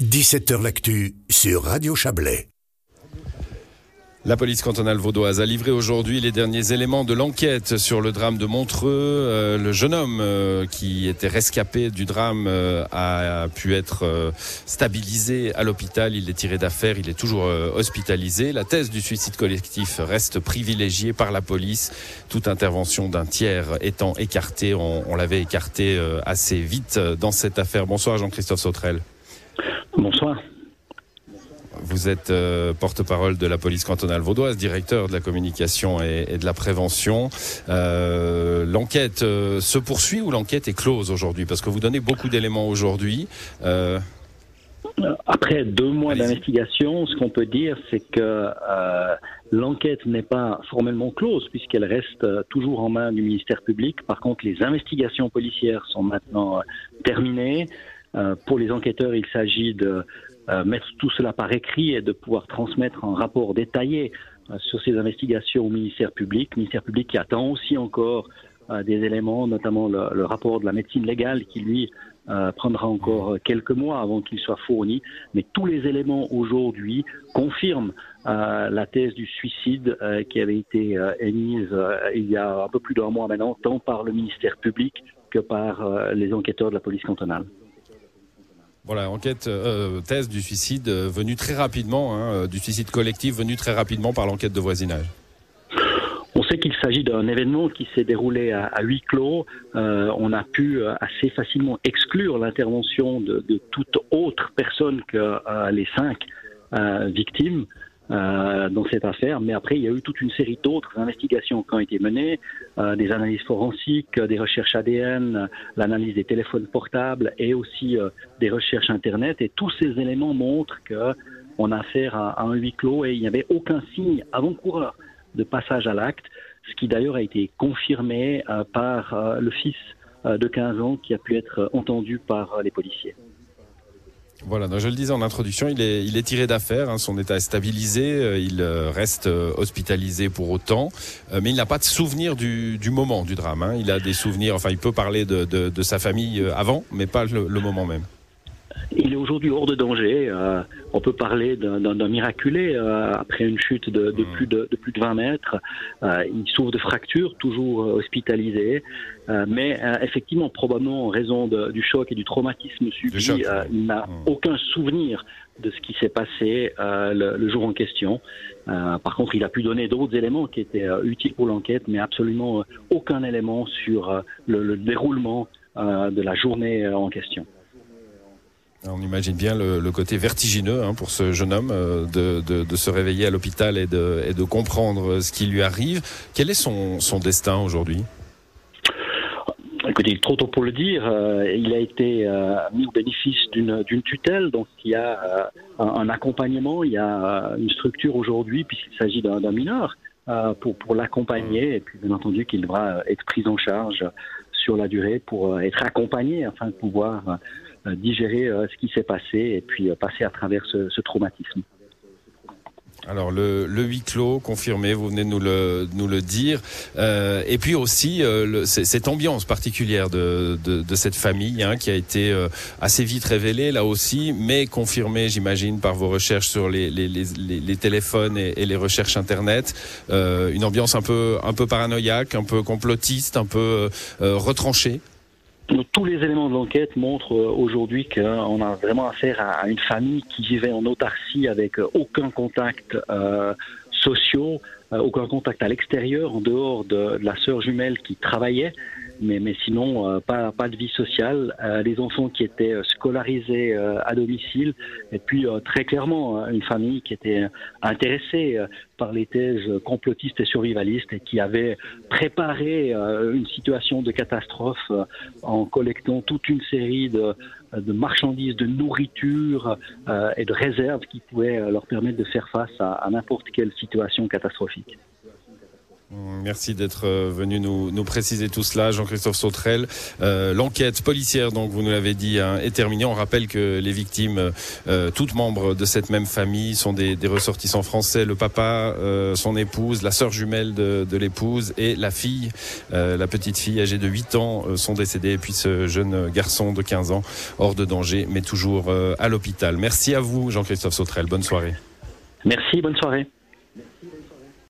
17h L'actu sur Radio Chablais. La police cantonale vaudoise a livré aujourd'hui les derniers éléments de l'enquête sur le drame de Montreux. Euh, le jeune homme euh, qui était rescapé du drame euh, a, pu être stabilisé à l'hôpital. Il est tiré d'affaire, il est toujours hospitalisé. La thèse du suicide collectif reste privilégiée par la police. Toute intervention d'un tiers étant écartée, on, l'avait écarté assez vite dans cette affaire. Bonsoir Jean-Christophe Sautrel. Bonsoir. Vous êtes euh, porte-parole de la police cantonale vaudoise, directeur de la communication et, de la prévention. Euh, l'enquête euh, se poursuit ou l'enquête est close aujourd'hui? Parce que vous donnez beaucoup d'éléments aujourd'hui. Après deux mois d'investigation, ce qu'on peut dire, c'est que l'enquête n'est pas formellement close puisqu'elle reste toujours en main du ministère public. Par contre, les investigations policières sont maintenant terminées. Pour les enquêteurs, il s'agit de euh, mettre tout cela par écrit et de pouvoir transmettre un rapport détaillé euh, sur ces investigations au ministère public. Le ministère public qui attend aussi encore euh, des éléments, notamment le, rapport de la médecine légale qui, lui, prendra encore quelques mois avant qu'il soit fourni. Mais tous les éléments aujourd'hui confirment la thèse du suicide qui avait été émise il y a un peu plus d'un mois maintenant, tant par le ministère public que par les enquêteurs de la police cantonale. Voilà, enquête, euh, thèse du suicide euh, venu très rapidement, hein, euh, du suicide collectif venu très rapidement par l'enquête de voisinage. On sait qu'il s'agit d'un événement qui s'est déroulé à, huis clos. on a pu assez facilement exclure l'intervention de, de, toute autre personne que les cinq victimes. Euh, dans cette affaire. Mais après, il y a eu toute une série d'autres investigations qui ont été menées, euh, des analyses forensiques, des recherches ADN, l'analyse des téléphones portables et aussi euh, des recherches Internet. Et tous ces éléments montrent qu'on a affaire à, un huis clos et il n'y avait aucun signe avant-coureur de passage à l'acte, ce qui d'ailleurs a été confirmé par le fils de 15 ans qui a pu être entendu par les policiers. Voilà, je le disais en introduction, il est, il est tiré d'affaire, hein, son état est stabilisé, euh, il euh, reste euh, hospitalisé pour autant, mais il n'a pas de souvenir du, du moment du drame. Hein. Il a des souvenirs, enfin il peut parler de, de, de sa famille avant, mais pas le, le moment même. Il est aujourd'hui hors de danger. Euh, on peut parler d'un miraculé euh, après une chute de, de, plus de, de, plus de 20 mètres. Euh, il souffre de fractures, toujours hospitalisé. mais effectivement, probablement en raison du choc et du traumatisme subi, il n'a mmh. aucun souvenir de ce qui s'est passé le, le, jour en question. par contre, il a pu donner d'autres éléments qui étaient utiles pour l'enquête, mais absolument aucun élément sur le, le déroulement de la journée en question. On imagine bien le, côté vertigineux hein, pour ce jeune homme euh, de, se réveiller à l'hôpital et de, comprendre ce qui lui arrive. Quel est son, destin aujourd'hui? Écoutez, trop tôt pour le dire. Euh, il a été euh, mis au bénéfice d'une tutelle, donc il y a un, accompagnement, il y a une structure aujourd'hui, puisqu'il s'agit d'un mineur, pour, pour l'accompagner, et puis bien entendu qu'il devra être pris en charge sur la durée pour être accompagné afin de pouvoir euh, digérer euh, ce qui s'est passé et puis euh, passer à travers ce, ce traumatisme. Alors le, le huis clos confirmé, vous venez de nous le, nous le dire, euh, et puis aussi euh, cette ambiance particulière de, de, de cette famille hein, qui a été euh, assez vite révélée là aussi, mais confirmée, j'imagine, par vos recherches sur les, les, les, les téléphones et, et, les recherches internet, une ambiance un peu un peu paranoïaque, un peu complotiste, un peu retranchée tous les éléments de l'enquête montrent euh, aujourd'hui qu'on a vraiment affaire à une famille qui vivait en autarcie avec euh, aucun contact euh, social, aucun contact à l'extérieur, en dehors de, la sœur jumelle qui travaillait mais, mais sinon euh, pas, pas de vie sociale, euh, les enfants qui étaient euh, scolarisés à domicile, et puis très clairement une famille qui était intéressée par les thèses complotistes et survivalistes et qui avait préparé une situation de catastrophe en collectant toute une série de, de marchandises, de nourriture et de réserves qui pouvaient leur permettre de faire face à, à n'importe quelle situation catastrophique. Merci d'être euh, venu nous, préciser tout cela, Jean-Christophe Sautrel. Euh, L'enquête policière, donc vous nous l'avez dit, hein, est terminée. On rappelle que les victimes, euh, toutes membres de cette même famille, sont des, ressortissants français. Le papa, euh, son épouse, la sœur jumelle de, l'épouse et la fille, euh, la petite fille âgée de 8 ans, euh, sont décédées. Et puis ce jeune garçon de 15 ans, hors de danger, mais toujours à l'hôpital. Merci à vous, Jean-Christophe Sautrel. Bonne soirée. Merci, bonne soirée.